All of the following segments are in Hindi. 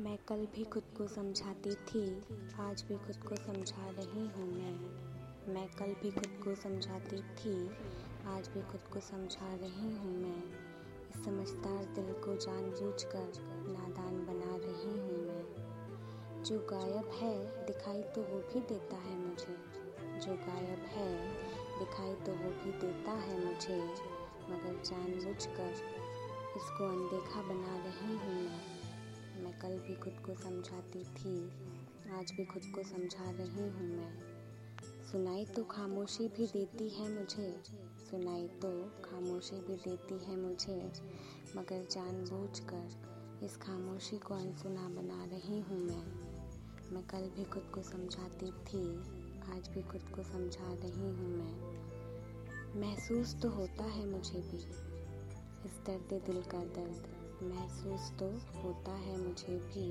मैं कल भी खुद को समझाती थी, आज भी खुद को समझा रही हूँ मैं। मैं कल भी खुद को समझाती थी, आज भी खुद को समझा रही हूँ मैं। इस समझदार दिल को जानबूझकर नादान बना रही हूँ मैं। जो गायब है, दिखाई तो वो भी देता है मुझे। जो गायब है, दिखाई तो वो भी देता है मुझे। मगर जानबूझकर इसको अनदेखा बना रही हूँ मैं। कल भी खुद को समझाती थी। आज भी खुद को समझा रही हूँ मैं। सुनाई तो खामोशी भी देती है मुझे। सुनाई तो खामोशी भी देती है मुझे। मगर जानबूझकर इस खामोशी को अनसुना बना रही हूँ मैं। मैं कल भी खुद को समझाती थी। आज भी खुद को समझा रही हूँ मैं। महसूस तो होता है मुझे भी। इस दर्द दिल का दर्द। महसूस तो होता है मुझे भी।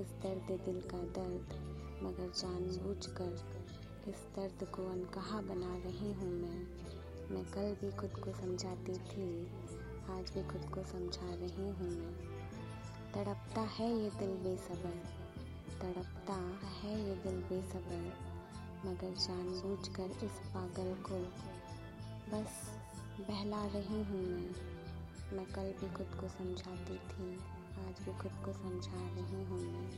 इस दर्द दिल का दर्द, मगर जानबूझकर इस दर्द को अनकहा बना रही हूँ मैं। मैं कल भी खुद को समझाती थी, आज भी खुद को समझा रही हूँ मैं। तड़पता है ये दिल बेसबर, तड़पता है ये दिल बेसबर, मगर जानबूझकर इस पागल को बस बहला रही हूँ मैं। कल भी खुद को समझाती थी। आज भी खुद को समझा रही हूँ मैं।